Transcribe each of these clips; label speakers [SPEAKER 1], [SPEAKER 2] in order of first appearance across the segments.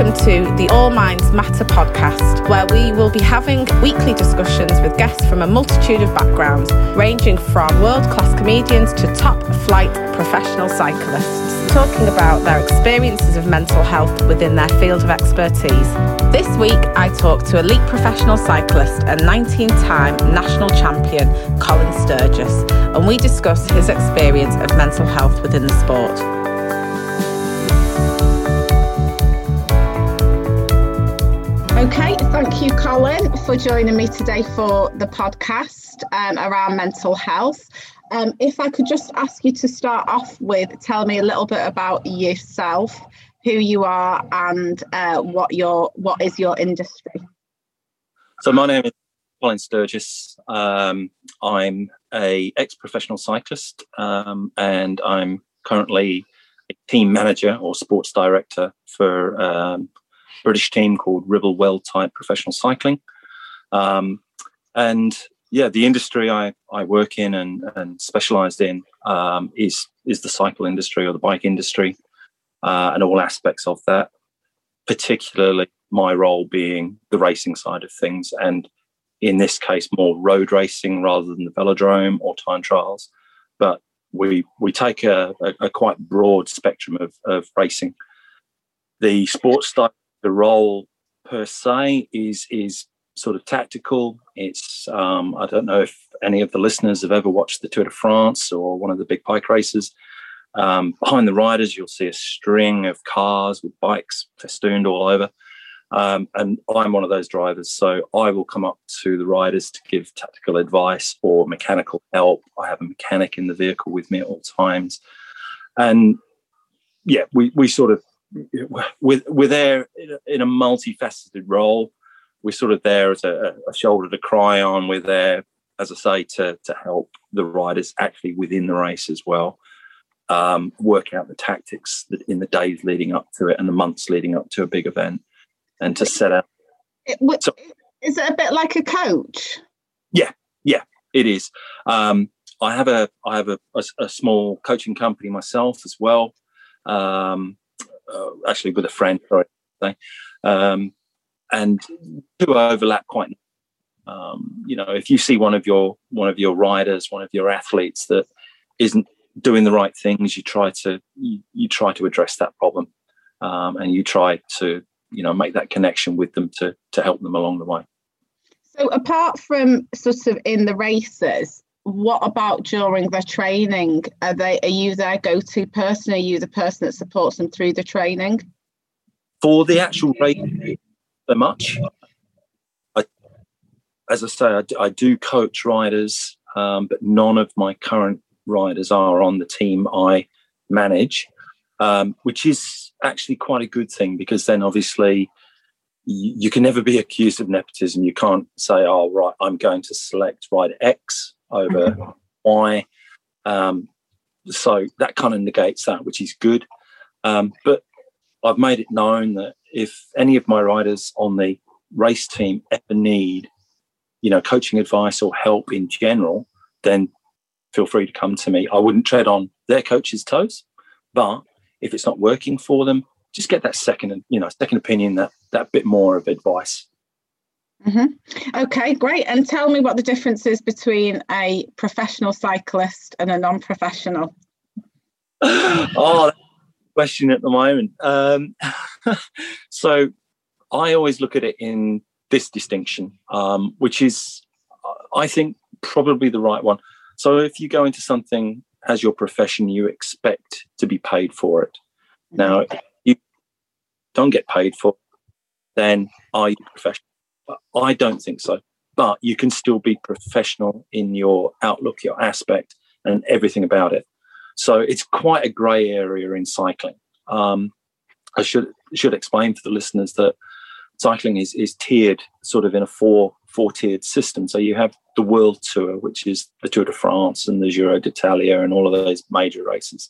[SPEAKER 1] welcome to the All Minds Matter podcast, where we will be having weekly discussions with guests from a multitude of backgrounds, ranging from world class comedians to top flight professional cyclists, talking about their experiences of mental health within their field of expertise. This week, I talk to elite professional cyclist and 19 time national champion Colin Sturgess, and we discuss his experience of mental health within the sport. Thank you, Colin, for joining me today for the podcast um, around mental health. Um, if I could just ask you to start off with tell me a little bit about yourself, who you are, and uh, what your what is your industry.
[SPEAKER 2] So my name is Colin Sturgess. Um, I'm a ex-professional cyclist, um, and I'm currently a team manager or sports director for um, British team called Ribble Weldtite Professional Cycling. Um, and yeah, the industry I, I work in and, and specialized in um, is is the cycle industry or the bike industry uh, and all aspects of that, particularly my role being the racing side of things. And in this case, more road racing rather than the velodrome or time trials. But we we take a, a, a quite broad spectrum of, of racing. The sports style the role per se is is sort of tactical. It's um, I don't know if any of the listeners have ever watched the Tour de France or one of the big bike races. Um, behind the riders, you'll see a string of cars with bikes festooned all over. Um, and I'm one of those drivers, so I will come up to the riders to give tactical advice or mechanical help. I have a mechanic in the vehicle with me at all times, and yeah, we we sort of we're, we're there in a multifaceted role. We're sort of there as a, a shoulder to cry on. We're there, as I say, to to help the riders actually within the race as well. Um, work out the tactics that in the days leading up to it and the months leading up to a big event, and to set up.
[SPEAKER 1] It, so, is it a bit like a coach?
[SPEAKER 2] Yeah, yeah, it is. Um, I have a I have a, a, a, small coaching company myself as well. Um, uh, actually with a friend, sorry, um, and two overlap quite. Um, you know, if you see one of your one of your riders, one of your athletes that isn't doing the right things, you try to you, you try to address that problem, um, and you try to you know make that connection with them to to help them along the way.
[SPEAKER 1] So, apart from sort of in the races, what about during their training? Are they are you their go-to person? Are you the person that supports them through the training?
[SPEAKER 2] For the actual race, so much. I, as I say, I, I do coach riders, um, but none of my current riders are on the team I manage, um, which is actually quite a good thing because then obviously you, you can never be accused of nepotism. You can't say, "Oh, right, I'm going to select rider X." over mm-hmm. Y. Um, so that kind of negates that, which is good. Um, but I've made it known that if any of my riders on the race team ever need, you know, coaching advice or help in general, then feel free to come to me. I wouldn't tread on their coach's toes, but if it's not working for them, just get that second, you know, second opinion, that that bit more of advice.
[SPEAKER 1] Mm-hmm. Okay, great. And tell me what the difference is between a professional cyclist and a non-professional.
[SPEAKER 2] oh, question at the moment. Um, so I always look at it in this distinction, um, which is, I think, probably the right one. So if you go into something as your profession, you expect to be paid for it. Now, if you don't get paid for, it, then are you professional? I don't think so. But you can still be professional in your outlook, your aspect, and everything about it. So it's quite a grey area in cycling. Um, I should should explain for the listeners that cycling is is tiered, sort of in a four four tiered system. So you have the World Tour, which is the Tour de France and the Giro d'Italia and all of those major races.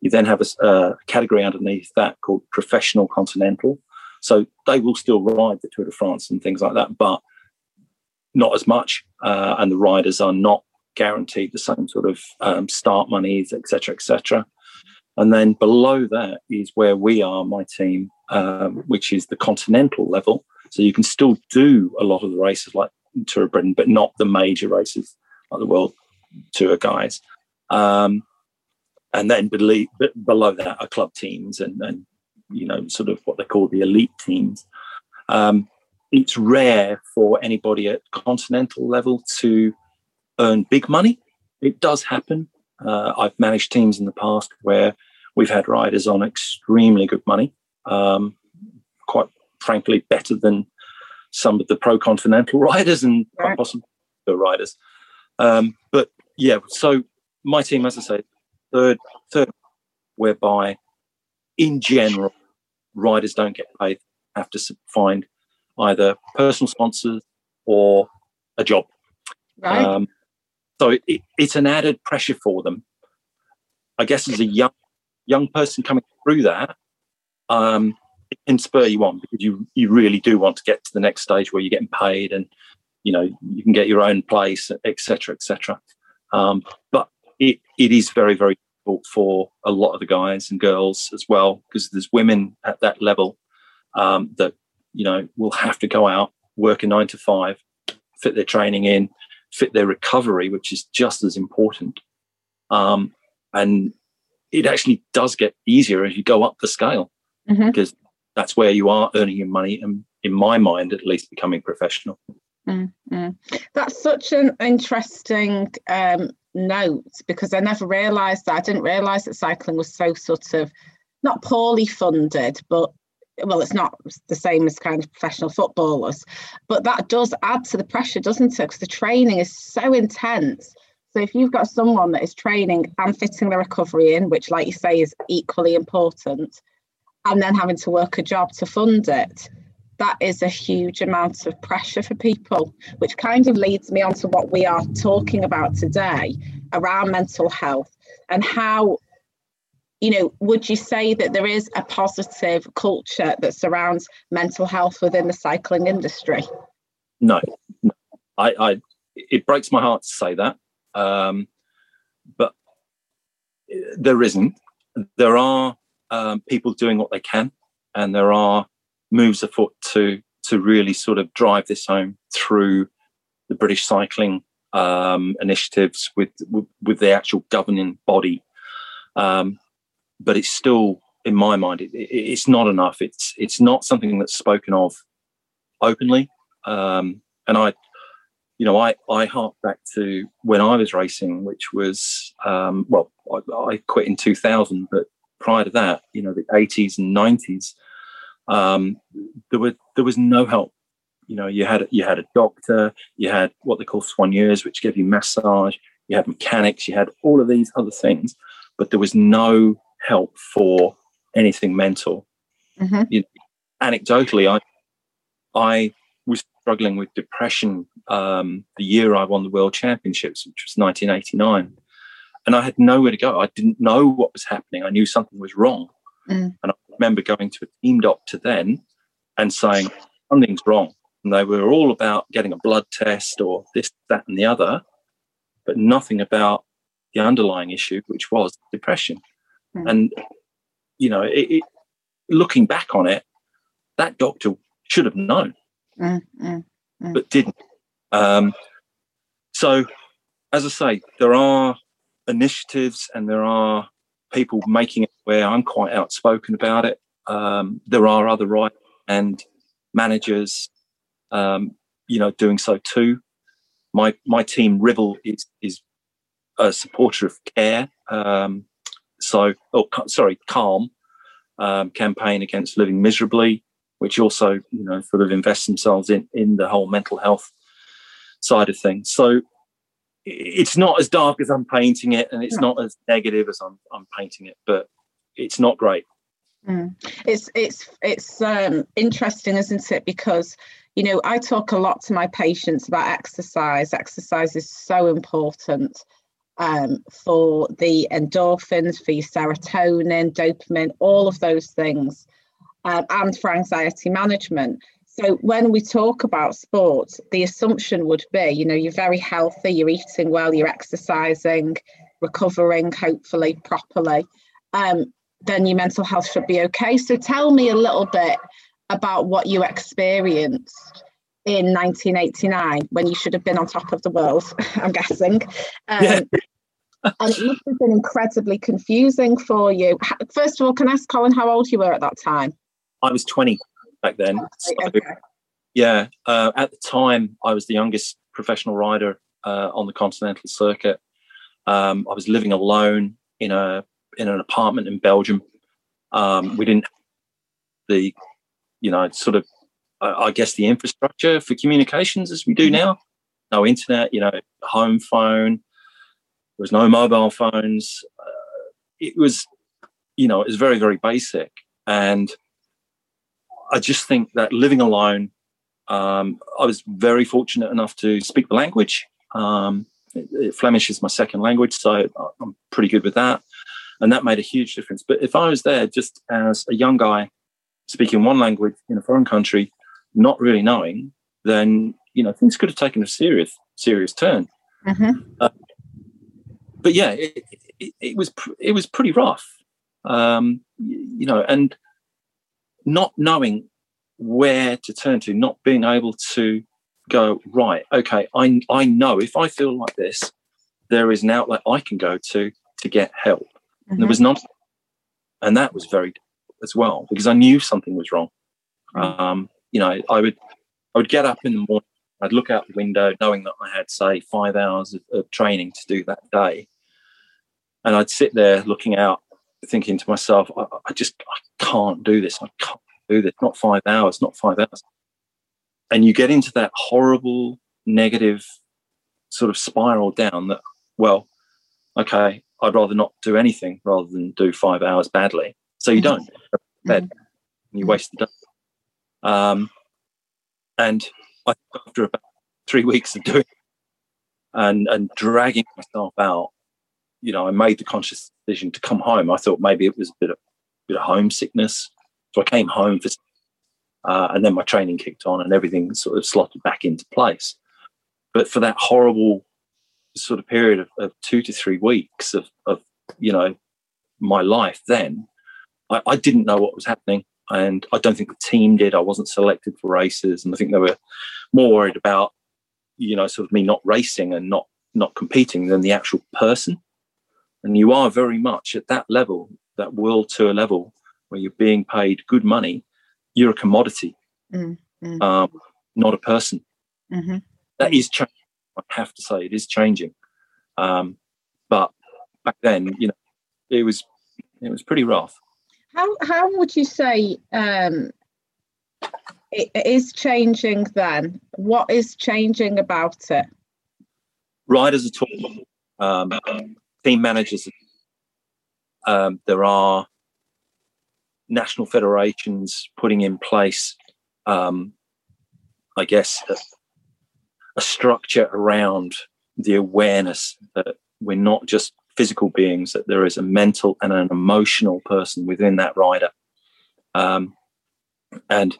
[SPEAKER 2] You then have a, a category underneath that called Professional Continental, so they will still ride the Tour de France and things like that, but not as much. Uh, and the riders are not guaranteed the same sort of um, start monies, etc., etc. And then below that is where we are, my team, um, which is the continental level. So you can still do a lot of the races like Tour of Britain, but not the major races like the World Tour guys. Um, and then below, below that are club teams and, and, you know, sort of what they call the elite teams. Um, it's rare for anybody at continental level to earn big money. It does happen. Uh, I've managed teams in the past where we've had riders on extremely good money, um, quite frankly, better than some of the pro continental riders and right. possibly the riders. Um, but yeah, so my team, as I say, third, third, whereby in general, riders don't get paid, have to find either personal sponsors or a job.
[SPEAKER 1] Right. Um,
[SPEAKER 2] so it, it's an added pressure for them. I guess as a young young person coming through that, um, it can spur you on because you you really do want to get to the next stage where you're getting paid and you know you can get your own place, etc., etc. Um, but it, it is very very difficult for a lot of the guys and girls as well because there's women at that level um, that you know will have to go out work a nine to five, fit their training in, fit their recovery, which is just as important. Um, and it actually does get easier as you go up the scale mm-hmm. because that's where you are earning your money and in my mind at least becoming professional
[SPEAKER 1] mm-hmm. that's such an interesting um, note because i never realized that. I didn't realize that cycling was so sort of not poorly funded but well it's not the same as kind of professional footballers. But that does add to the pressure doesn't it? Because the training is so intense. So if you've got someone that is training and fitting the recovery in, which, like you say, is equally important, and then having to work a job to fund it, that is a huge amount of pressure for people, which kind of leads me on to what we are talking about today around mental health and how, you know, would you say that there is a positive culture that surrounds mental health within the cycling industry?
[SPEAKER 2] No. I, I it breaks my heart to say that. Um, but there isn't. There are um, people doing what they can, and there are moves afoot to to really sort of drive this home through the British cycling um, initiatives with, with, with the actual governing body. Um, but it's still, in my mind, it, it, it's not enough. It's it's not something that's spoken of openly. Um, and I you know, I, I hark back to when I was racing, which was, um, well, I, I, quit in 2000, but prior to that, you know, the 80s and 90s, um, there were there was no help. You know, you had you had a doctor, you had what they call soigneurs, which gave you massage, you had mechanics, you had all of these other things, but there was no help for anything mental. Mm-hmm. You know, anecdotally, I I was struggling with depression um, the year I won the World Championships, which was 1989. And I had nowhere to go. I didn't know what was happening. I knew something was wrong. Mm. And I remember going to a team doctor then and saying, something's wrong. And they were all about getting a blood test or this, that, and the other, but nothing about the underlying issue, which was depression. Mm. And, you know, it, it, looking back on it, that doctor should have known mm, mm, mm. but didn't. Um, so, as I say, there are initiatives and there are people making it where I'm quite outspoken about it. Um, there are other right and managers, um, you know, doing so too. My my team Ribble is is a supporter of Care. Um, so, oh, sorry, Calm um, campaign against living miserably which also you know sort of invest themselves in in the whole mental health side of things. So it's not as dark as I'm painting it, and it's not as negative as I'm I'm painting it, but it's not great.
[SPEAKER 1] Mm. It's it's it's um, interesting, isn't it? Because you know I talk a lot to my patients about exercise. Exercise is so important um, for the endorphins, for your serotonin, dopamine, all of those things um, and for anxiety management. So when we talk about sport, the assumption would be, you know, you're very healthy, you're eating well, you're exercising, recovering hopefully properly.
[SPEAKER 3] um, then your mental health should be okay. So tell me a little bit about what you experienced in 1989 when you should have been on top of the world, I'm guessing. Um, yeah. and it must have been incredibly confusing for you. First of all, can I ask Colin how old you were at that time?
[SPEAKER 2] I was 20 back then. So, okay. Yeah, uh, at the time, I was the youngest professional rider uh, on the continental circuit. Um, I was living alone in a in an apartment in Belgium. Um, we didn't the you know sort of I guess the infrastructure for communications as we do mm-hmm. now. No internet, you know, home phone. There was no mobile phones. Uh, it was, you know, it was very very basic, and I just think that living alone, um, I was very fortunate enough to speak the language. Um, Flemish is my second language, so I'm pretty good with that, and that made a huge difference. But if I was there just as a young guy speaking one language in a foreign country, not really knowing, then you know things could have taken a serious serious turn. Mm-hmm. Uh, but yeah, it, it, it, was it was pretty rough, um, you know, and not knowing where to turn to, not being able to go right. Okay, I I know if I feel like this, there is an outlet I can go to to get help. Mm-hmm. There was none, and that was very as well because I knew something was wrong. Mm-hmm. Um, you know, I would I would get up in the morning, I'd look out the window, knowing that I had say five hours of, of training to do that day, and I'd sit there looking out, thinking to myself, I, I just I can't do this. I can't do this. Not five hours. Not five hours. And you get into that horrible negative sort of spiral down. That well, okay, I'd rather not do anything rather than do five hours badly. So you don't bed, and you waste the day. Um, and I, after about three weeks of doing and and dragging myself out, you know, I made the conscious decision to come home. I thought maybe it was a bit of bit of homesickness, so I came home for, uh, and then my training kicked on, and everything sort of slotted back into place. But for that horrible sort of period of, of two to three weeks of, of you know my life, then I, I didn't know what was happening and I don't think the team did. I wasn't selected for races, and I think they were more worried about, you know, sort of me not racing and not not competing than the actual person. And you are very much at that level, that world tour level, where you're being paid good money. You're a commodity, mm-hmm. um, not a person. Mm-hmm. That is changing. I have to say, it is changing. Um, but back then, you know, it was it was pretty rough.
[SPEAKER 3] How how would you say um, it is changing then? What is changing about it?
[SPEAKER 2] Riders are talking, um, team managers. Um, there are national federations putting in place, um, I guess, a, structure around the awareness that we're not just physical beings, that there is a mental and an emotional person within that rider. Um, and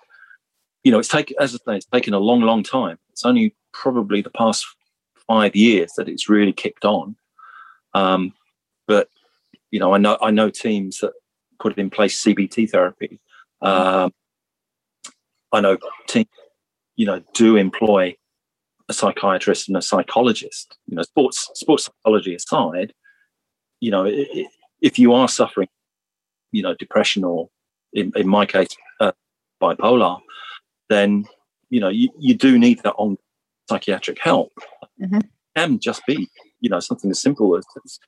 [SPEAKER 2] you know, it's taken as I say, it's taken a long, long time. It's only probably the past five years that it's really kicked on. Um, but you know, I know I know teams that put in place CBT therapy. Um, I know teams, you know, do employ a psychiatrist and a psychologist. You know, sports sports psychology aside, you know, if you are suffering, you know, depression or in, in my case, uh, bipolar, then, you know, you, you do need that on psychiatric help. Mm-hmm. Can just be, you know, something as simple as, as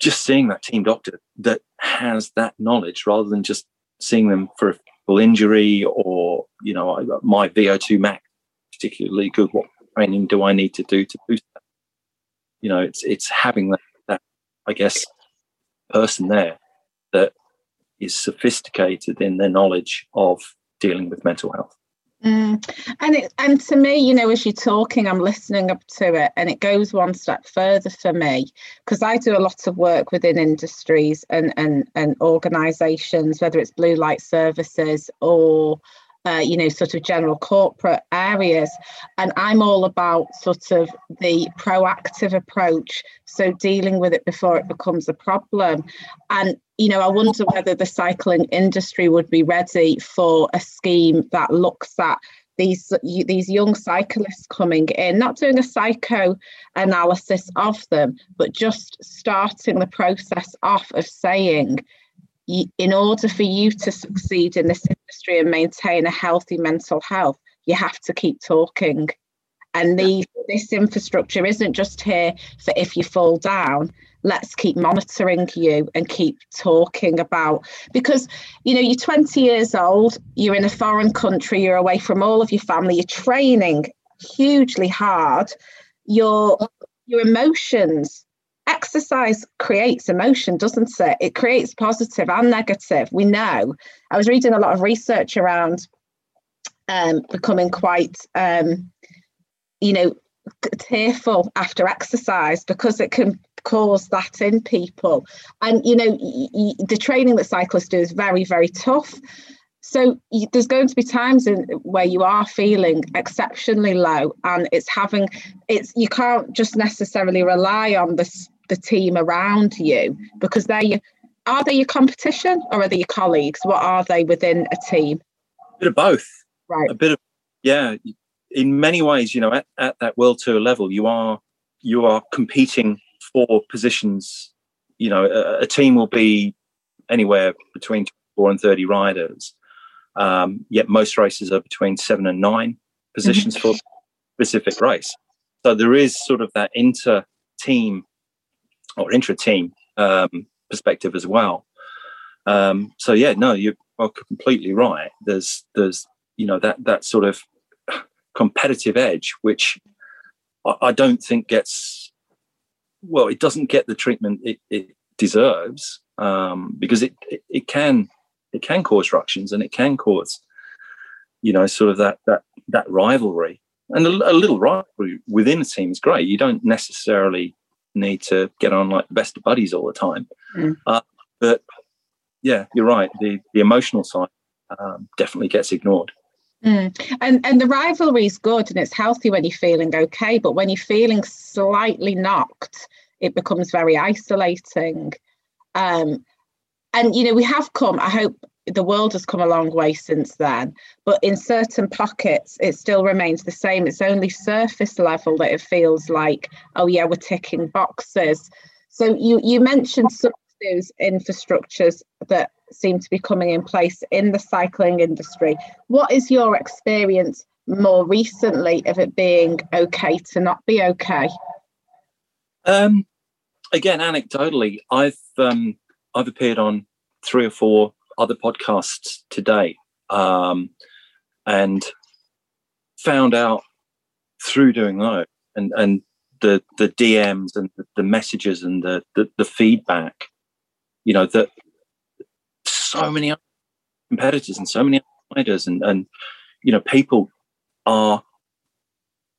[SPEAKER 2] just seeing that team doctor that has that knowledge rather than just seeing them for a injury or, you know, my VO2 max particularly good. What training do I need to do to boost that? You know, it's it's having that that I guess, person there that is sophisticated in their knowledge of dealing with mental health.
[SPEAKER 3] Mm. And it, and to me, you know, as you're talking, I'm listening up to it, and it goes one step further for me because I do a lot of work within industries and and and organisations, whether it's blue light services or
[SPEAKER 1] uh, you know, sort of general corporate areas. And I'm all about sort of the proactive approach. So dealing with it before it becomes a problem. And, you know, I wonder whether the cycling industry would be ready for a scheme that looks at these these young cyclists coming in, not doing a psycho analysis of them, but just starting the process off of saying, in order for you to succeed in this industry and maintain a healthy mental health, you have to keep talking. And the, this infrastructure isn't just here for if you fall down. Let's keep monitoring you and keep talking about because you know you're 20 years old, you're in a foreign country, you're away from all of your family, you're training hugely hard. Your your emotions exercise creates emotion, doesn't it? It creates positive and negative. We know. I was reading a lot of research around um, becoming quite, um, you know, tearful after exercise because it can cause that in people. And, you know, y- y- the training that cyclists do is very, very tough. So there's going to be times in where you are feeling exceptionally low, and it's having it's you can't just necessarily rely on this the team around you because they are they your competition or are they your colleagues? What are they within a team?
[SPEAKER 2] A bit of both.
[SPEAKER 1] Right.
[SPEAKER 2] A bit of yeah. In many ways, you know, at, at that world tour level, you are you are competing for positions. You know, a, a team will be anywhere between four and thirty riders. Um, yet most races are between seven and nine positions mm-hmm. for specific race. So there is sort of that inter team or intra team um, perspective as well. Um, so yeah, no, you're completely right. There's there's you know that that sort of competitive edge, which I, I don't think gets well, it doesn't get the treatment it, it deserves um, because it, it, it can it can cause ructions and it can cause you know sort of that that that rivalry and a, a little rivalry within a team is great. You don't necessarily need to get on like the best of buddies all the time. Mm. Uh, but yeah, you're right. The the emotional side um, definitely gets ignored.
[SPEAKER 1] Mm. And and the rivalry is good and it's healthy when you're feeling okay, but when you're feeling slightly knocked, it becomes very isolating. Um, and you know, we have come. I hope the world has come a long way since then, but in certain pockets, it still remains the same. It's only surface level that it feels like, oh yeah, we're ticking boxes. So you you mentioned some of those infrastructures that seem to be coming in place in the cycling industry. What is your experience more recently of it being okay to not be okay?
[SPEAKER 2] Um, again, anecdotally, I've um, I've appeared on three or four other podcasts today um, and found out through doing those and, and the, the DMs and the, the messages and the, the, the, feedback, you know, that so many competitors and so many riders and, and, you know, people are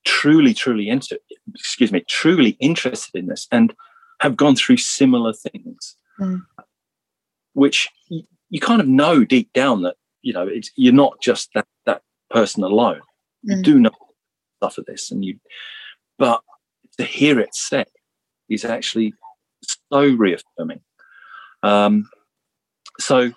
[SPEAKER 2] truly, truly into, excuse me, truly interested in this and have gone through similar things, mm. which you kind of know deep down that you know it's you're not just that that person alone. Mm. You do know stuff of this, and you, but to hear it said is actually so reaffirming. Um, so,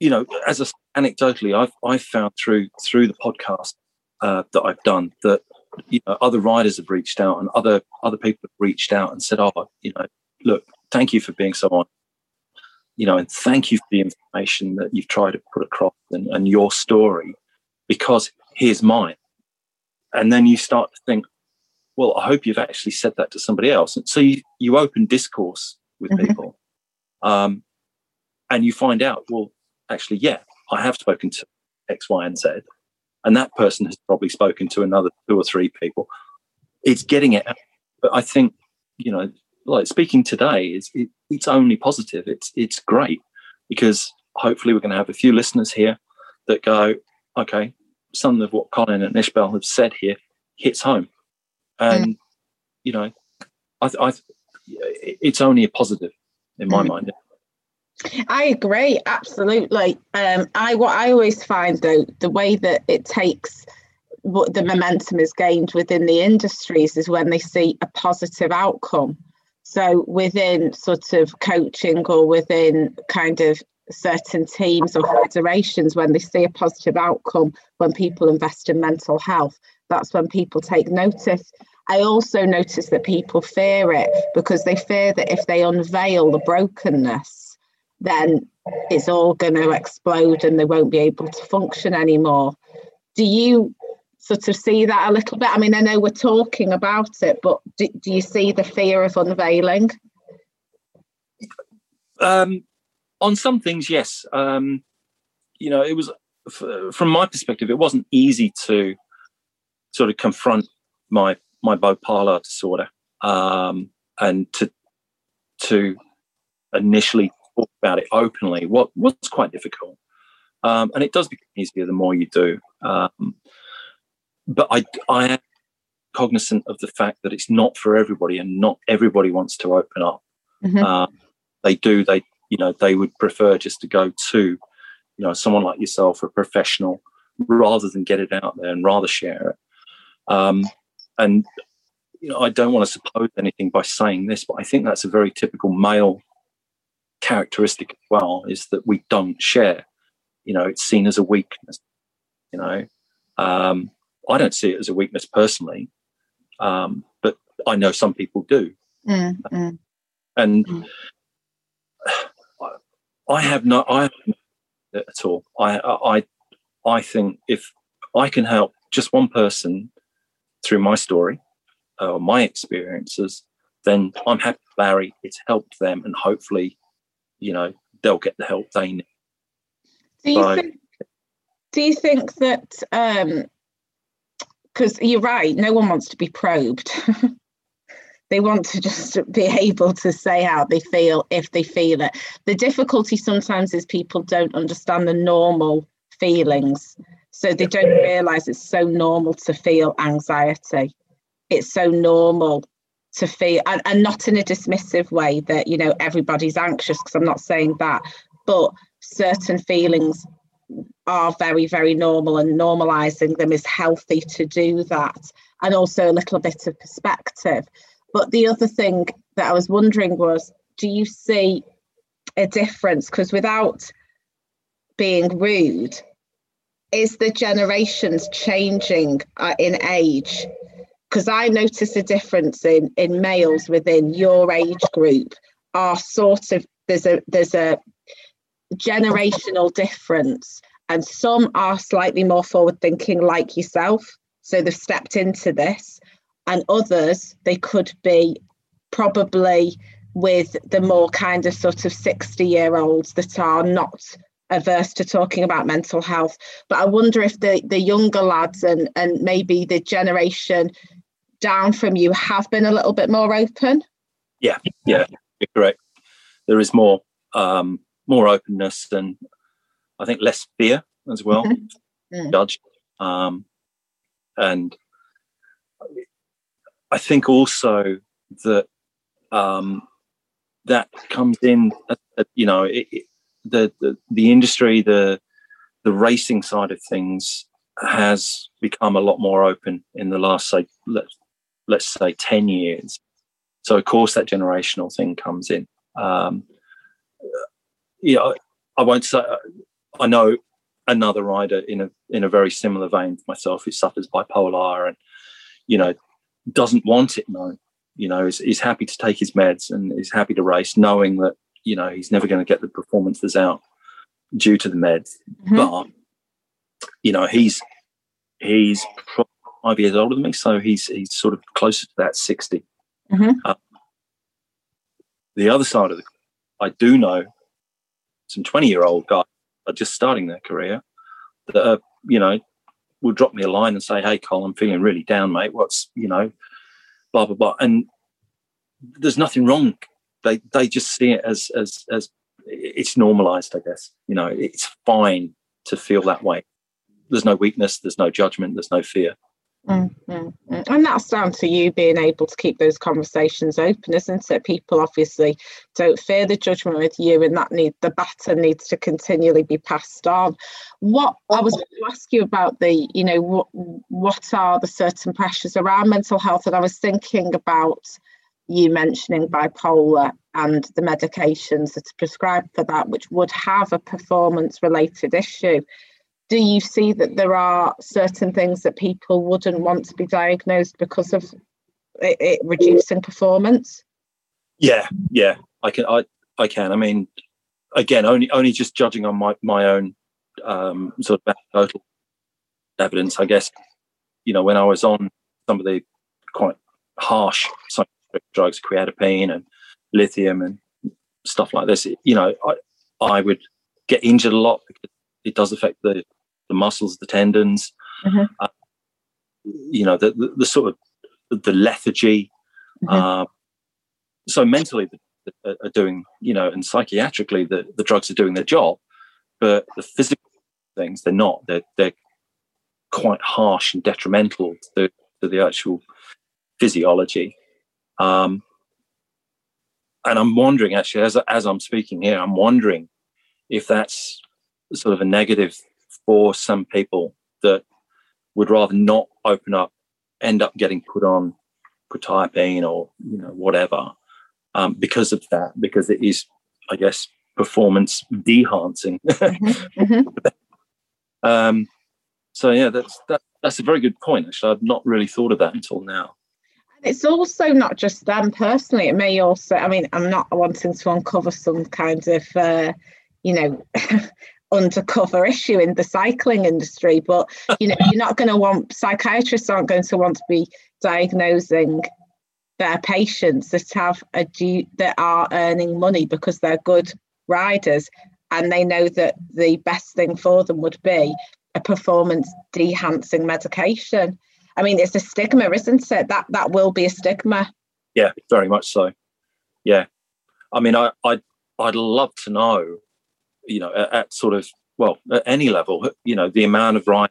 [SPEAKER 2] you know, as a, anecdotally, I've I've found through through the podcast uh, that I've done that you know other riders have reached out and other other people have reached out and said, "Oh, you know, look, thank you for being so honest you know, and thank you for the information that you've tried to put across and, and your story, because here's mine. And then you start to think, well, I hope you've actually said that to somebody else. And so you, you open discourse with mm-hmm. people. Um, and you find out, well, actually, yeah, I have spoken to X, Y, and Z. And that person has probably spoken to another two or three people. It's getting it. But I think, you know, like speaking today is it, it's only positive. It's it's great because hopefully we're going to have a few listeners here that go, okay, some of what Colin and Ishbel have said here hits home, and mm. you know, I, I it's only a positive in my mm. mind.
[SPEAKER 1] I agree, absolutely. Um, I what I always find though, the way that it takes what the momentum is gained within the industries is when they see a positive outcome. So within sort of coaching or within kind of certain teams or federations, when they see a positive outcome, when people invest in mental health, that's when people take notice. I also notice that people fear it because they fear that if they unveil the brokenness, then it's all going to explode and they won't be able to function anymore. Do you sort of see that a little bit? I mean, I know we're talking about it, but do, do you see the fear of unveiling?
[SPEAKER 2] Um, on some things, yes. Um, you know, it was from my perspective, it wasn't easy to sort of confront my my bipolar disorder um, and to to initially talk about it openly what was quite difficult um, and it does become easier the more you do um, but I, I am cognizant of the fact that it's not for everybody and not everybody wants to open up mm-hmm. uh, they do they you know they would prefer just to go to you know someone like yourself a professional rather than get it out there and rather share it um, and you know, I don't want to suppose anything by saying this, but I think that's a very typical male characteristic as well, is that we don't share. You know, it's seen as a weakness. You know, um, I don't see it as a weakness personally, um, but I know some people do. Mm, mm. And mm. I have no, I have no at all. I, I, I think if I can help just one person through my story or my experiences, then I'm happy, Larry. It's helped them, and hopefully, you know, they'll get the help they need.
[SPEAKER 1] Do you so, think? Do you think that? Because you're right, no one wants to be probed. they want to just be able to say how they feel if they feel it. The difficulty sometimes is people don't understand the normal feelings so they don't realize it's so normal to feel anxiety. It's so normal to feel, and, and not in a dismissive way that, you know, everybody's anxious, because I'm not saying that, but certain feelings are very, very normal, and normalizing them is healthy to do that. And also a little bit of perspective. But the other thing that I was wondering was do you see a difference? Because without being rude, is the generations changing uh, in age? Because I notice a difference in in males within your age group are sort of there's a there's a generational difference, and some are slightly more forward thinking, like yourself. So they've stepped into this, and others they could be probably with the more kind of sort of 60 year olds that are not averse to talking about mental health. But I wonder if the the younger lads and and maybe the generation down from you have been a little bit more open.
[SPEAKER 2] Yeah, yeah, correct. There is more um, more openness and I think less fear as well. Mm-hmm. Mm. Um, and I think also that um, that comes in. Uh, you know, it, the, the, the industry, the the racing side of things has become a lot more open in the last say let's let's say 10 years so of course that generational thing comes in um you know i won't say i know another rider in a in a very similar vein to myself who suffers bipolar and you know doesn't want it known you know is, is happy to take his meds and is happy to race knowing that you know he's never going to get the performances out due to the meds. Mm-hmm. But you know he's he's five years older than me, so he's he's sort of closer to that 60 mm-hmm. uh, the other side of the, I do know some twenty year old guys are just starting their career that are, you know will drop me a line and say, "Hey, Col, I'm feeling really down, mate. What's you know, blah blah blah." And there's nothing wrong they they just see it as as as it's normalized. I guess you know it's fine to feel that way. There's no weakness. There's no judgment. There's no fear.
[SPEAKER 1] Mm-hmm. And that's down to you being able to keep those conversations open, isn't it? People obviously don't fear the judgment with you, and that need the baton needs to continually be passed on. What I was going to ask you about the, you know, what what are the certain pressures around mental health? And I was thinking about you mentioning bipolar and the medications that are prescribed for that, which would have a performance related issue do you see that there are certain things that people wouldn't want to be diagnosed because of it, it reducing performance?
[SPEAKER 2] Yeah, yeah, I can. I I can. I mean, again, only only just judging on my my own um, sort of total evidence. I guess you know when I was on some of the quite harsh drugs, creatinine and lithium and stuff like this. You know, I I would get injured a lot because it does affect the the muscles, the tendons, mm-hmm. uh, you know, the, the, the, sort of the lethargy. Mm-hmm. Uh, so mentally, are doing, you know, and psychiatrically, the, the drugs are doing their job, but the physical things, they're not. They're, they're quite harsh and detrimental to, to the actual physiology. Um, and I'm wondering, actually, as, as I'm speaking here, I'm wondering if that's sort of a negative for some people that would rather not open up, end up getting put on quetiapine or you know whatever um, because of that, because it is, I guess, performance dehancing. mm-hmm. mm-hmm. um, so yeah, that's that, that's a very good point. Actually, I've not really thought of that until now.
[SPEAKER 1] It's also not just them personally. It may also, I mean, I'm not wanting to uncover some kind of, uh, you know, undercover issue in the cycling industry but you know you're not going to want psychiatrists aren't going to want to be diagnosing their patients that have a that are earning money because they're good riders and they know that the best thing for them would be a performance enhancing medication. I mean it's a stigma isn't it? That that will be a stigma.
[SPEAKER 2] Yeah very much so. Yeah. I mean i i'd, I'd love to know you know, at, at, sort of well, at any level, you know, the amount of right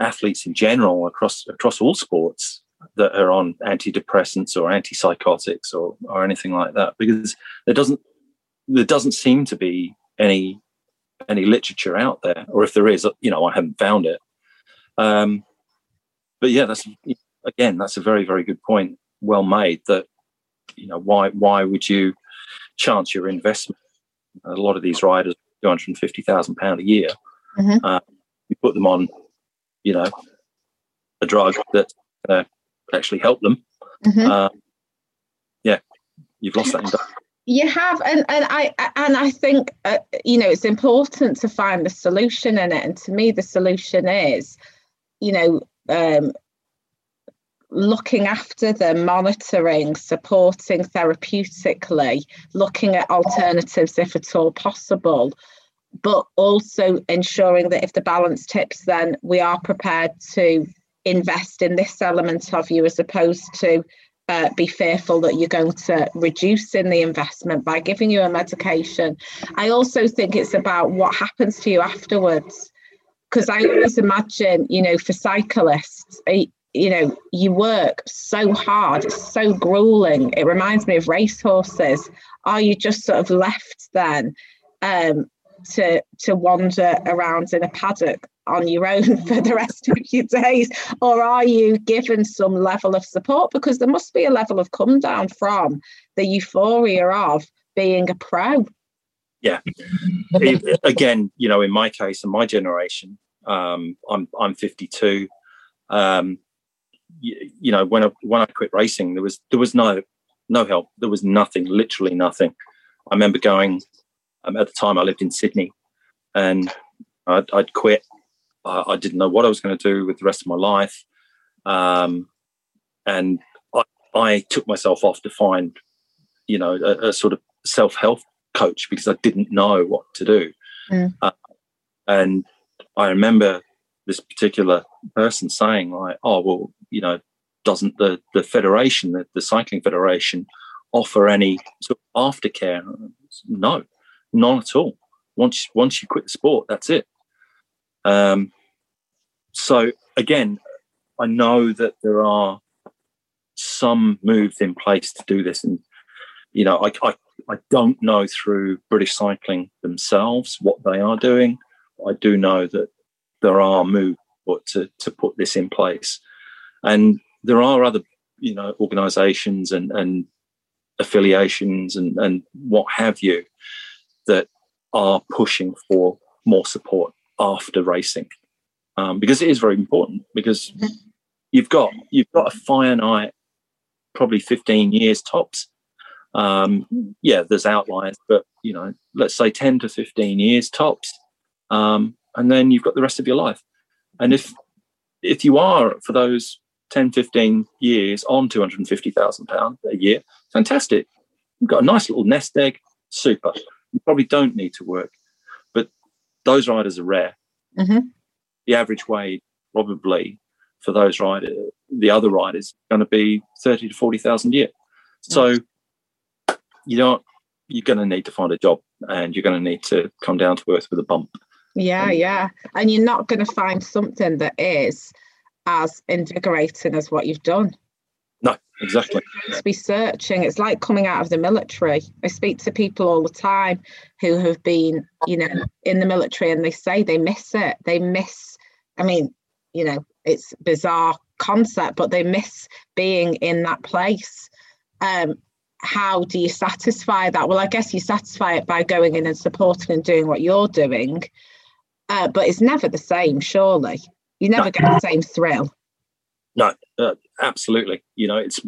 [SPEAKER 2] athletes in general across across all sports that are on antidepressants or antipsychotics or or anything like that, because there doesn't there doesn't seem to be any any literature out there, or if there is, you know, I haven't found it. Um, but yeah, that's again, that's a very very good point, well made. That you know, why why would you chance your investment a lot of these riders, two hundred and fifty thousand pound a year. Mm-hmm. Uh, you put them on, you know, a drug that uh, actually help them. Mm-hmm. Uh, yeah, you've lost that.
[SPEAKER 1] You have, and and I and I think uh, you know it's important to find the solution in it. And to me, the solution is, you know, um, looking after them, monitoring, supporting therapeutically, looking at alternatives if at all possible, but also ensuring that if the balance tips, then we are prepared to invest in this element of you as opposed to uh, be fearful that you're going to reduce in the investment by giving you a medication. I also think it's about what happens to you afterwards. Because I always imagine, you know, for cyclists, you know, you work so hard, it's so grueling. It reminds me of racehorses. Are you just sort of left then um, to to wander around in a paddock on your own for the rest of your days, or are you given some level of support? Because there must be a level of come down from the euphoria of being a pro.
[SPEAKER 2] Yeah. Again, you know, in my case, in my generation, um, I'm I'm 52. Um, you, you know, when I when I quit racing, there was there was no no help. There was nothing, literally nothing. I remember going um, at the time I lived in Sydney, and I'd, I'd quit. I, I, didn't know what I was going to do with the rest of my life, um, and I, I, took myself off to find, you know, a, a sort of self help coach because I didn't know what to do. Mm. Uh, and I remember this particular person saying like, "Oh well, you know, doesn't the the federation, the, the cycling federation, offer any sort of aftercare?" No, none at all. Once once you quit the sport, that's it. Um, so again, I know that there are some moves in place to do this, and you know, I, I I don't know through British Cycling themselves what they are doing. I do know that there are moves but to to put this in place, and there are other you know organisations and and affiliations and and what have you that are pushing for more support after racing. Um, because it is very important because mm-hmm. you've got you've got a finite probably 15 years tops. Um, yeah there's outliers but you know let's say 10 to 15 years tops. Um, and then you've got the rest of your life. And if if you are for those 10 15 years on 250,000 pounds a year fantastic. You've got a nice little nest egg super. You probably don't need to work but those riders are rare. Mm-hmm. the average wage probably for those riders the other riders going to be 30 to 40,000 a year. So you don't you're going to need to find a job and you're going to need to come down to earth with a bump
[SPEAKER 1] yeah yeah. And you're not going to find something that is as invigorating as what you've done.
[SPEAKER 2] No exactly.
[SPEAKER 1] To be searching. It's like coming out of the military. I speak to people all the time who have been you know in the military and they say they miss it. They miss i mean you know it's bizarre concept but they miss being in that place. Um how do you satisfy that? Well, I guess you satisfy it by going in and supporting and doing what you're doing, uh, but it's never the same, surely. You never no. get the same thrill.
[SPEAKER 2] No, uh, absolutely. You know, it's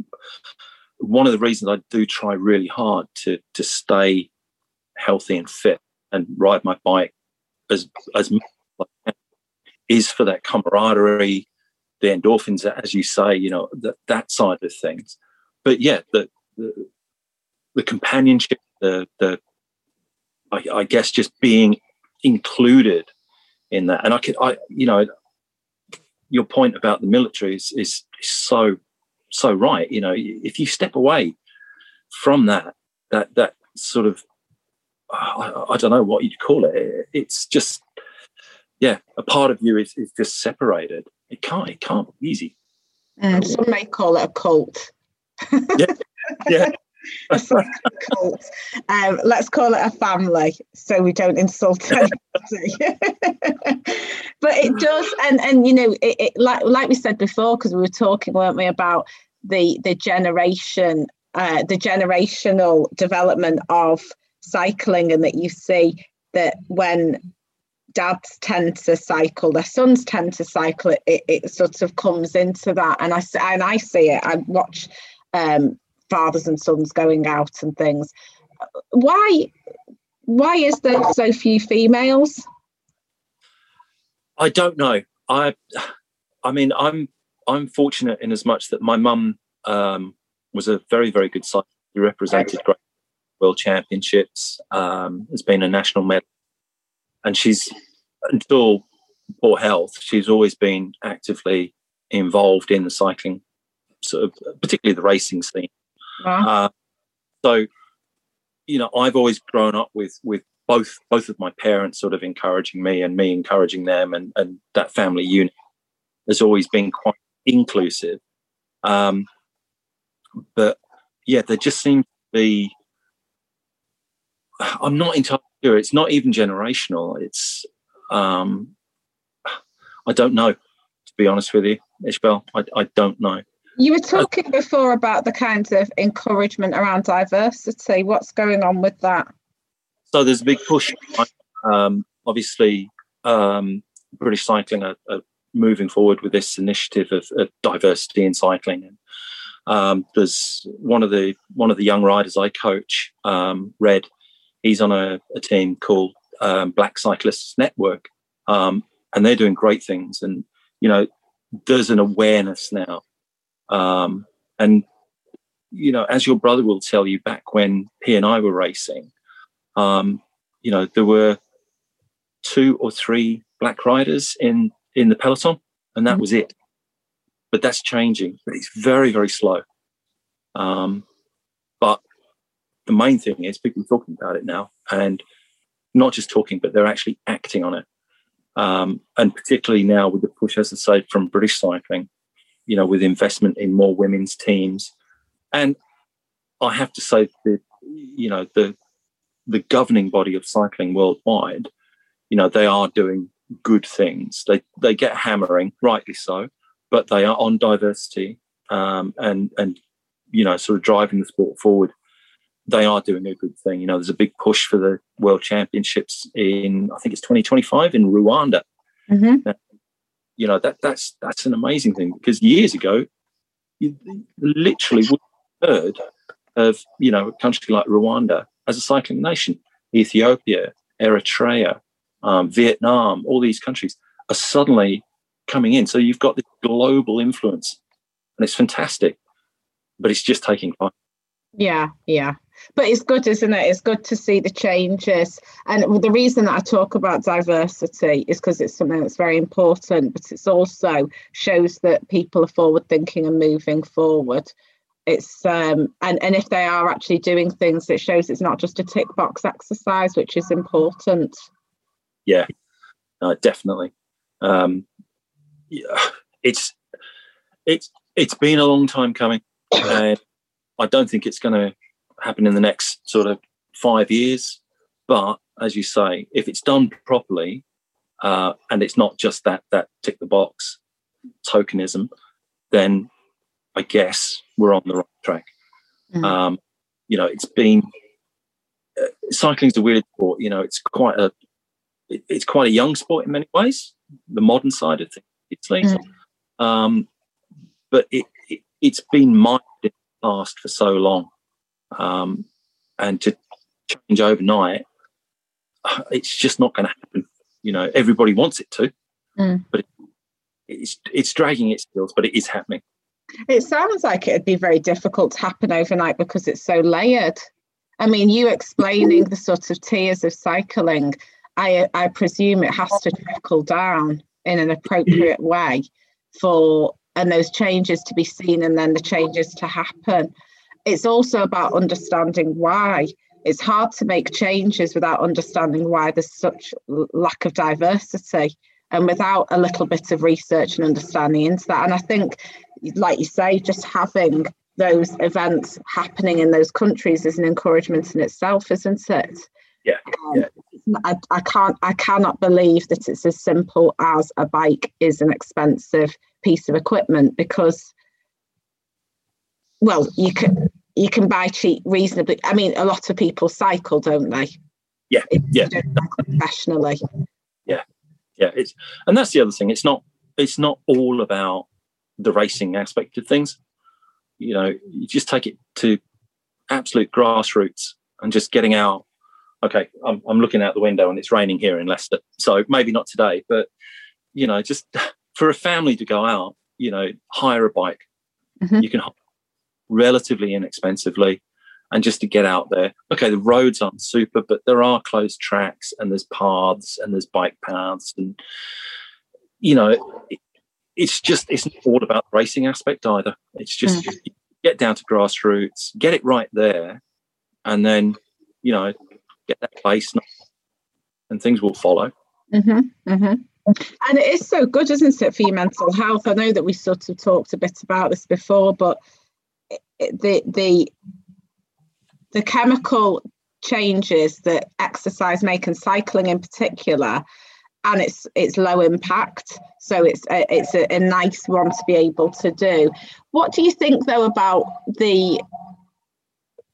[SPEAKER 2] one of the reasons I do try really hard to to stay healthy and fit and ride my bike as much as I can is for that camaraderie, the endorphins, as you say, you know, that that side of things. But yeah, the, the the companionship, the the I, I, guess just being included in that. And I could, I you know, your point about the military is, is, so so right. You know, if you step away from that, that that sort of I, I don't know what you'd call it. It's just yeah, a part of you is, is just separated. It can't it can't be easy.
[SPEAKER 1] Mm, some may call it a cult.
[SPEAKER 2] yeah, yeah.
[SPEAKER 1] Um, let's call it a family so we don't insult anybody. but it does, and and you know, it, it like like we said before, because we were talking, weren't we, about the the generation, uh, the generational development of cycling, and that you see that when dads tend to cycle, their sons tend to cycle. It, it, it sort of comes into that, and I and I see it. I watch um, fathers and sons going out and things. Why why is there so few females?
[SPEAKER 2] I don't know. I I mean I'm I'm fortunate in as much that my mum um, was a very very good cyclist. She represented great world championships. Um, has been a national medal, and she's until poor health. She's always been actively involved in the cycling, sort of particularly the racing scene. Uh, so, you know, I've always grown up with with both both of my parents sort of encouraging me and me encouraging them, and and that family unit has always been quite inclusive. Um, but yeah, there just seems to be. I'm not entirely sure. It's not even generational. It's um, I don't know. To be honest with you, Ishbel, I, I don't know.
[SPEAKER 1] You were talking before about the kinds of encouragement around diversity. What's going on with that?
[SPEAKER 2] So there's a big push. Um, obviously, um, British Cycling are, are, moving forward with this initiative of, of diversity in cycling. And um, there's one of the one of the young riders I coach, um, Red. He's on a, a team called um, Black Cyclists Network, um, and they're doing great things. And you know, there's an awareness now um, and you know, as your brother will tell you, back when he and I were racing, um, you know, there were two or three black riders in in the peloton, and that mm-hmm. was it. But that's changing, but it's very very slow. Um, but the main thing is people are talking about it now, and not just talking, but they're actually acting on it. Um, and particularly now with the push, as I say, from British cycling, you know, with investment in more women's teams. And I have to say that, you know, the the governing body of cycling worldwide, you know, they are doing good things. They they get hammering, rightly so, but they are on diversity um, and and you know, sort of driving the sport forward. They are doing a good thing. You know, there's a big push for the World Championships in I think it's 2025 in Rwanda. Mm-hmm you know that that's that's an amazing thing because years ago you literally heard of you know a country like Rwanda as a cycling nation, Ethiopia, Eritrea, um, Vietnam, all these countries are suddenly coming in. So you've got this global influence, and it's fantastic, but it's just taking time.
[SPEAKER 1] Yeah, yeah but it's good, isn't it? It's good to see the changes. And the reason that I talk about diversity is because it's something that's very important, but it's also shows that people are forward thinking and moving forward. It's um and, and if they are actually doing things, it shows it's not just a tick box exercise, which is important.
[SPEAKER 2] Yeah, uh, definitely. Um, yeah, it's it's it's been a long time coming, and I don't think it's going to happen in the next sort of five years. But as you say, if it's done properly, uh, and it's not just that that tick the box tokenism, then I guess we're on the right track. Mm. Um, you know, it's been uh, cycling's a weird sport. You know, it's quite a it, it's quite a young sport in many ways. The modern side of things, mm. um, but it, it has been mined in the past for so long um, and to change overnight, it's just not going to happen. You know, everybody wants it to, mm. but it, it's it's dragging its heels, but it is happening.
[SPEAKER 1] It sounds like it'd be very difficult to happen overnight because it's so layered. I mean, you explaining the sort of tiers of cycling, I I presume it has to trickle down in an appropriate way for and those changes to be seen and then the changes to happen it's also about understanding why. It's hard to make changes without understanding why there's such lack of diversity and without a little bit of research and understanding into that. And I think, like you say, just having those events happening in those countries is an encouragement in itself, isn't it?
[SPEAKER 2] Yeah. Um, yeah.
[SPEAKER 1] I, I can't I cannot believe that it's as simple as a bike is an expensive piece of equipment because well, you can you can buy cheap reasonably. I mean, a lot of people cycle, don't they?
[SPEAKER 2] Yeah, yeah.
[SPEAKER 1] professionally.
[SPEAKER 2] Yeah, yeah. It's and that's the other thing. It's not. It's not all about the racing aspect of things. You know, you just take it to absolute grassroots and just getting out. Okay, I'm, I'm looking out the window and it's raining here in Leicester, so maybe not today, but you know, just for a family to go out, you know, hire a bike. Mm-hmm. You can relatively inexpensively and just to get out there. Okay, the roads aren't super, but there are closed tracks and there's paths and there's bike paths and you know it, it's just it's not all about the racing aspect either. It's just mm. get down to grassroots, get it right there, and then you know get that place, and things will follow.
[SPEAKER 1] Mm-hmm, mm-hmm. And it is so good, isn't it, for your mental health? I know that we sort of talked a bit about this before, but the the the chemical changes that exercise make and cycling in particular and it's it's low impact so it's a, it's a, a, nice one to be able to do. What do you think though about the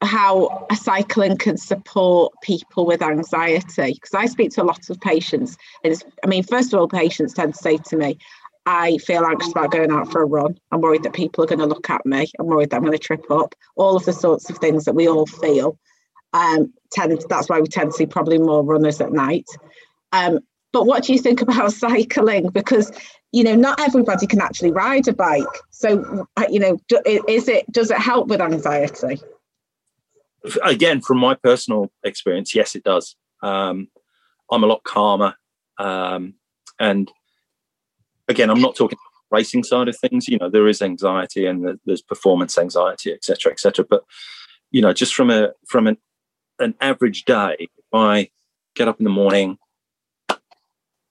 [SPEAKER 1] how cycling can support people with anxiety? Because i speak to a lot of patients and i mean first of all patients tend to say to me I feel anxious about going out for a run. I'm worried that people are going to look at me. I'm worried that I'm going to trip up. All of the sorts of things that we all feel. Um, tend that's why we tend to see probably more runners at night. Um, but what do you think about cycling? Because you know, not everybody can actually ride a bike. So uh, you know, is it does it help with anxiety?
[SPEAKER 2] Again, from my personal experience, yes, it does. Um, I'm a lot calmer, um, and again, I'm not talking racing side of things. You know, there is anxiety and there's performance anxiety, etc., etc. But you know, just from a from an an average day, I get up in the morning,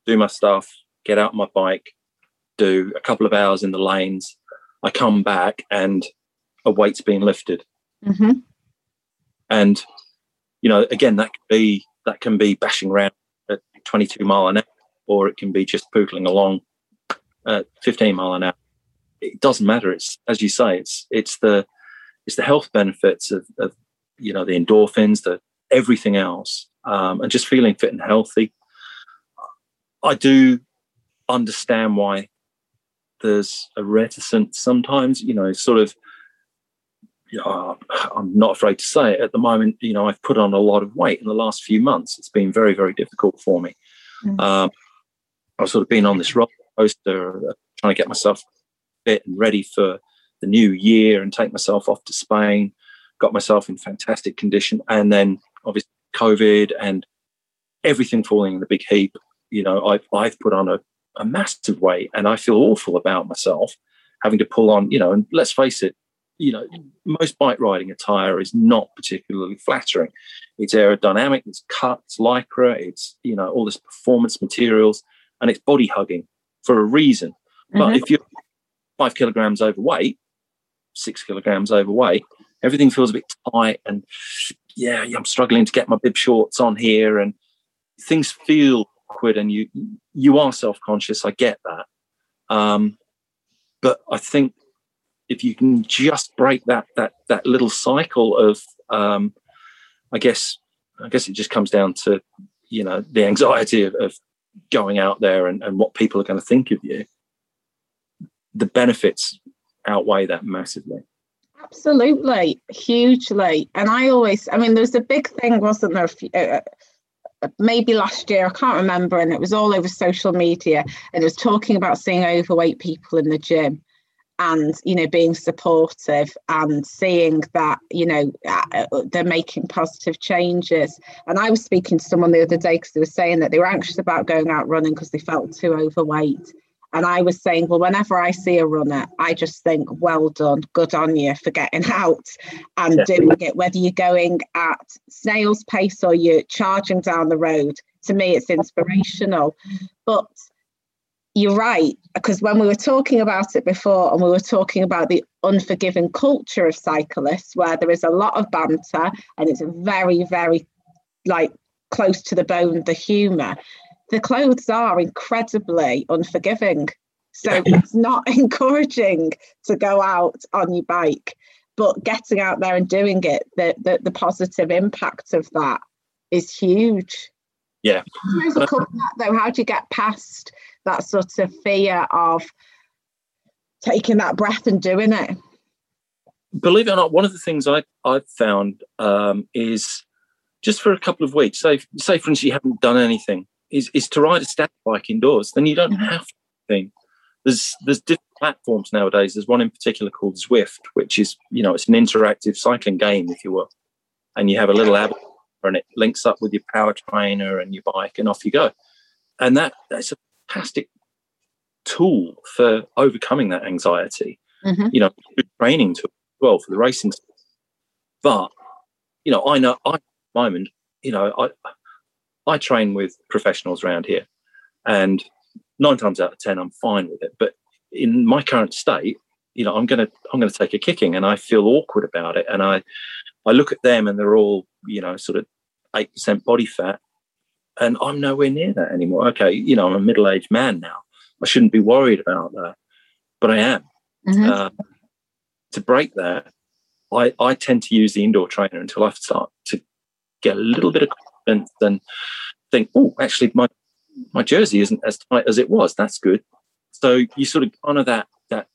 [SPEAKER 2] do my stuff, get out my bike, do a couple of hours in the lanes. I come back and a weight's being lifted.
[SPEAKER 1] Mm-hmm.
[SPEAKER 2] And, you know, again, that can be that can be bashing around at 22 mile an hour, or it can be just pootling along at 15 mile an hour. It doesn't matter. It's as you say, it's it's the it's the health benefits of, of you know the endorphins, the everything else, um, and just feeling fit and healthy. I do understand why there's a reticence sometimes, you know, sort of. You know, I'm not afraid to say it at the moment. You know, I've put on a lot of weight in the last few months. It's been very, very difficult for me. Mm. Um, I've sort of been on this roller coaster, uh, trying to get myself fit and ready for the new year and take myself off to Spain. Got myself in fantastic condition, and then obviously COVID and everything falling in the big heap. You know, I've I've put on a, a massive weight, and I feel awful about myself having to pull on. You know, and let's face it, you know, most bike riding attire is not particularly flattering. It's aerodynamic, it's cut, it's lycra, it's you know all this performance materials, and it's body hugging for a reason. Mm-hmm. But if you're five kilograms overweight, six kilograms overweight, everything feels a bit tight and yeah, I'm struggling to get my bib shorts on here and things feel awkward and you you are self-conscious. I get that. Um, but I think if you can just break that that that little cycle of um, I guess I guess it just comes down to you know the anxiety of, of going out there and, and what people are going to think of you the benefits outweigh that massively.
[SPEAKER 1] Absolutely, hugely. And I always, I mean, there was a big thing, wasn't there? Uh, uh, maybe last year, I can't remember, and it was all over social media, and it was talking about seeing overweight people in the gym and you know being supportive and seeing that you know uh, they're making positive changes and i was speaking to someone the other day because they were saying that they were anxious about going out running because they felt too overweight and I was saying, well, whenever I see a runner, I just think, well done, good on you for getting out and yeah. doing it, whether you're going at snail's pace or you're charging down the road. To me, it's inspirational. But you're right, because when we were talking about it before and we were talking about the unforgiving culture of cyclists, where there is a lot of banter and it's very, very like close to the bone, the humour the clothes are incredibly unforgiving. So it's not encouraging to go out on your bike, but getting out there and doing it, the, the, the positive impact of that is huge.
[SPEAKER 2] Yeah.
[SPEAKER 1] that, though, how do you get past that sort of fear of taking that breath and doing it?
[SPEAKER 2] Believe it or not, one of the things I, I've found um, is just for a couple of weeks, say, say for instance, you haven't done anything is, is to ride a static bike indoors. Then you don't mm-hmm. have to think. There's there's different platforms nowadays. There's one in particular called Zwift, which is you know it's an interactive cycling game, if you will, and you have a little app and it links up with your power trainer and your bike, and off you go. And that that's a fantastic tool for overcoming that anxiety. Mm-hmm. You know, training tool as well for the racing. But you know, I know I moment, you know, I I train with professionals around here, and nine times out of ten, I'm fine with it. But in my current state, you know, I'm gonna I'm gonna take a kicking, and I feel awkward about it. And I I look at them, and they're all you know sort of eight percent body fat, and I'm nowhere near that anymore. Okay, you know, I'm a middle aged man now. I shouldn't be worried about that, but I am. Mm-hmm. Uh, to break that, I I tend to use the indoor trainer until I start to get a little bit of confidence and think, oh, actually, my my jersey isn't as tight as it was. That's good. So you sort of honor that that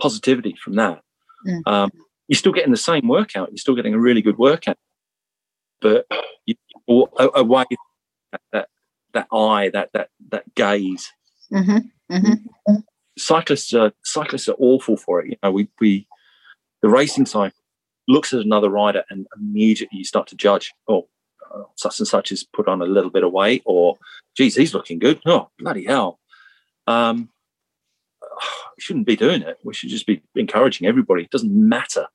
[SPEAKER 2] positivity from that. Mm. Um, you're still getting the same workout. You're still getting a really good workout, but you, away that, that that eye, that that that gaze. Mm-hmm. Mm-hmm. Cyclists are cyclists are awful for it. You know, we we the racing cycle looks at another rider and immediately you start to judge. Oh, such and such has put on a little bit of weight, or geez, he's looking good. Oh, bloody hell. Um, we shouldn't be doing it. We should just be encouraging everybody. It doesn't matter.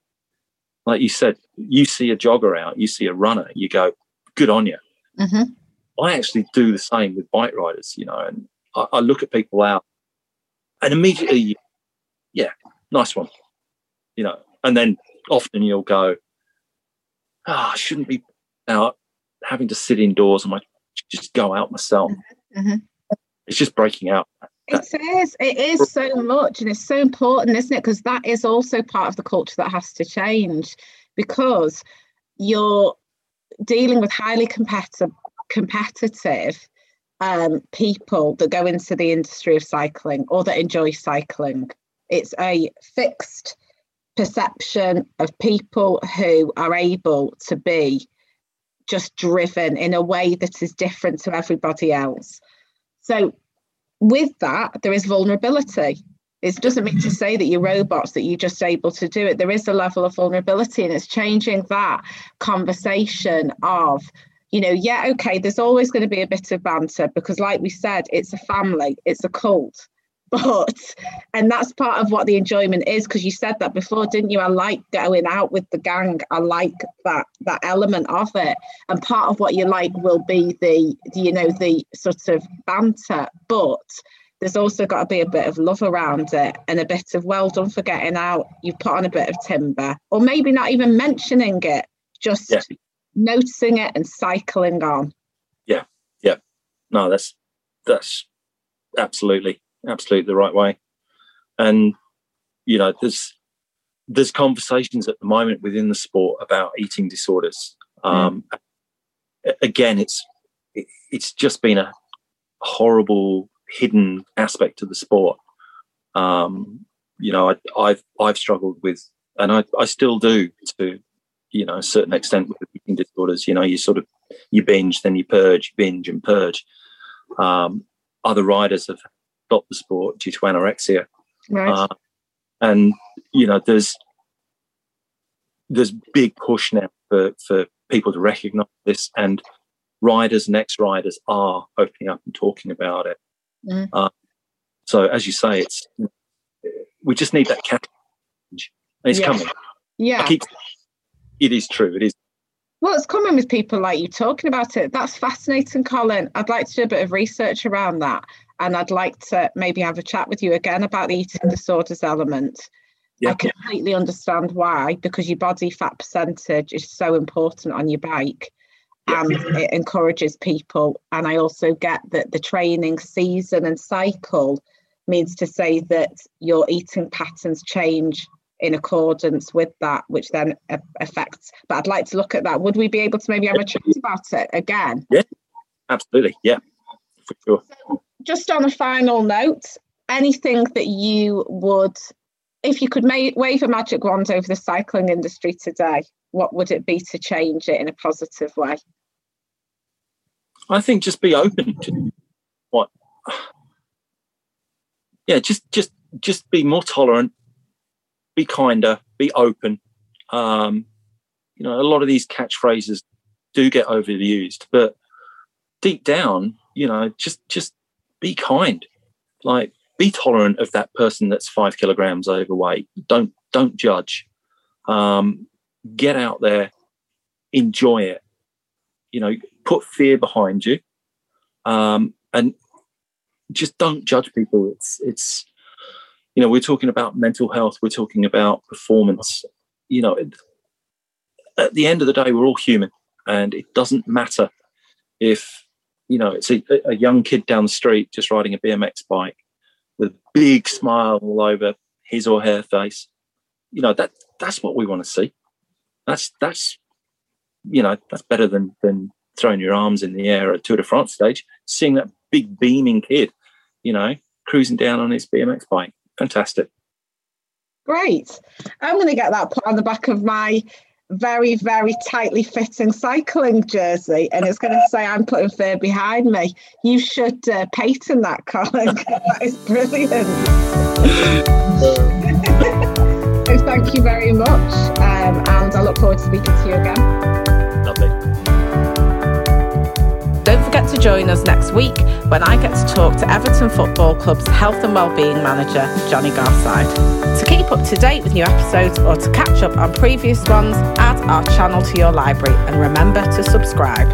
[SPEAKER 2] Like you said, you see a jogger out, you see a runner, you go, good on you. Mm-hmm. I actually do the same with bike riders, you know, and I, I look at people out and immediately, yeah, nice one. You know, and then often you'll go, ah, oh, I shouldn't be out having to sit indoors. I might just go out myself. Mm-hmm. mm-hmm. It's just breaking out.
[SPEAKER 1] It is. It is so much, and it's so important, isn't it? Because that is also part of the culture that has to change, because you're dealing with highly competitive, competitive um, people that go into the industry of cycling or that enjoy cycling. It's a fixed perception of people who are able to be just driven in a way that is different to everybody else. So, with that, there is vulnerability. It doesn't mean to say that you're robots, that you're just able to do it. There is a level of vulnerability, and it's changing that conversation of you know, yeah, okay, there's always going to be a bit of banter because, like we said, it's a family, it's a cult. But, and that's part of what the enjoyment is because you said that before, didn't you? I like going out with the gang. I like that that element of it, and part of what you like will be the, you know, the sort of banter. But there's also got to be a bit of love around it and a bit of well done for getting out. You've put on a bit of timber, or maybe not even mentioning it, just yeah noticing it and cycling on.
[SPEAKER 2] Yeah, yeah. No, that's that's absolutely absolutely the right way. And you know, there's there's conversations at the moment within the sport about eating disorders. Mm. Um, again, it's it's just been a horrible hidden aspect of the sport. Um, you know, I, have I've struggled with, and I, I still do to you know a certain extent with eating disorders. You know, you sort of you binge, then you purge, binge and purge. Um, other riders have stopped the sport due to anorexia, right. uh, and you know there's there's big push now for for people to recognise this, and riders and ex-riders are opening up and talking about it. Mm. Uh, so as you say, it's we just need that catch. It's yeah. coming.
[SPEAKER 1] Yeah.
[SPEAKER 2] It is true. It is.
[SPEAKER 1] Well, it's common with people like you talking about it. That's fascinating, Colin. I'd like to do a bit of research around that. And I'd like to maybe have a chat with you again about the eating disorders element. Yeah. I completely understand why, because your body fat percentage is so important on your bike and it encourages people. And I also get that the training season and cycle means to say that your eating patterns change in accordance with that, which then affects. But I'd like to look at that. Would we be able to maybe have a chat about it again?
[SPEAKER 2] Yeah, absolutely. Yeah, for sure.
[SPEAKER 1] So just on a final note, anything that you would, if you could ma- wave a magic wand over the cycling industry today, what would it be to change it in a positive way?
[SPEAKER 2] I think just be open to what. Yeah, just just just be more tolerant be kinder, be open. Um, you know, a lot of these catchphrases do get overused, but deep down, you know, just just be kind. Like be tolerant of that person that's five kilograms overweight. Don't don't judge. Um, get out there, enjoy it. You know, put fear behind you, um, and just don't judge people. It's it's you know we're talking about mental health we're talking about performance. You know at the end of the day we're all human and it doesn't matter if you know it's a, a young kid down the street just riding a bmx bike with a big smile all over his or her face you know that that's what we want to see. That's that's you know that's better than than throwing your arms in the air at Tour de France stage, seeing that big beaming kid, you know, cruising down on his BMX bike fantastic.
[SPEAKER 1] Great. I'm going to get that put on the back of my very, very tightly fitting cycling jersey, and it's going to say I'm putting fear behind me. You should uh, patent that, Colin. that is brilliant. so thank you very much, um, and I look forward to speaking to you again.
[SPEAKER 3] Forget to join us next week when I get to talk to Everton Football Club's Health and Wellbeing Manager, Johnny Garside. To keep up to date with new episodes or to catch up on previous ones, add our channel to your library and remember to subscribe.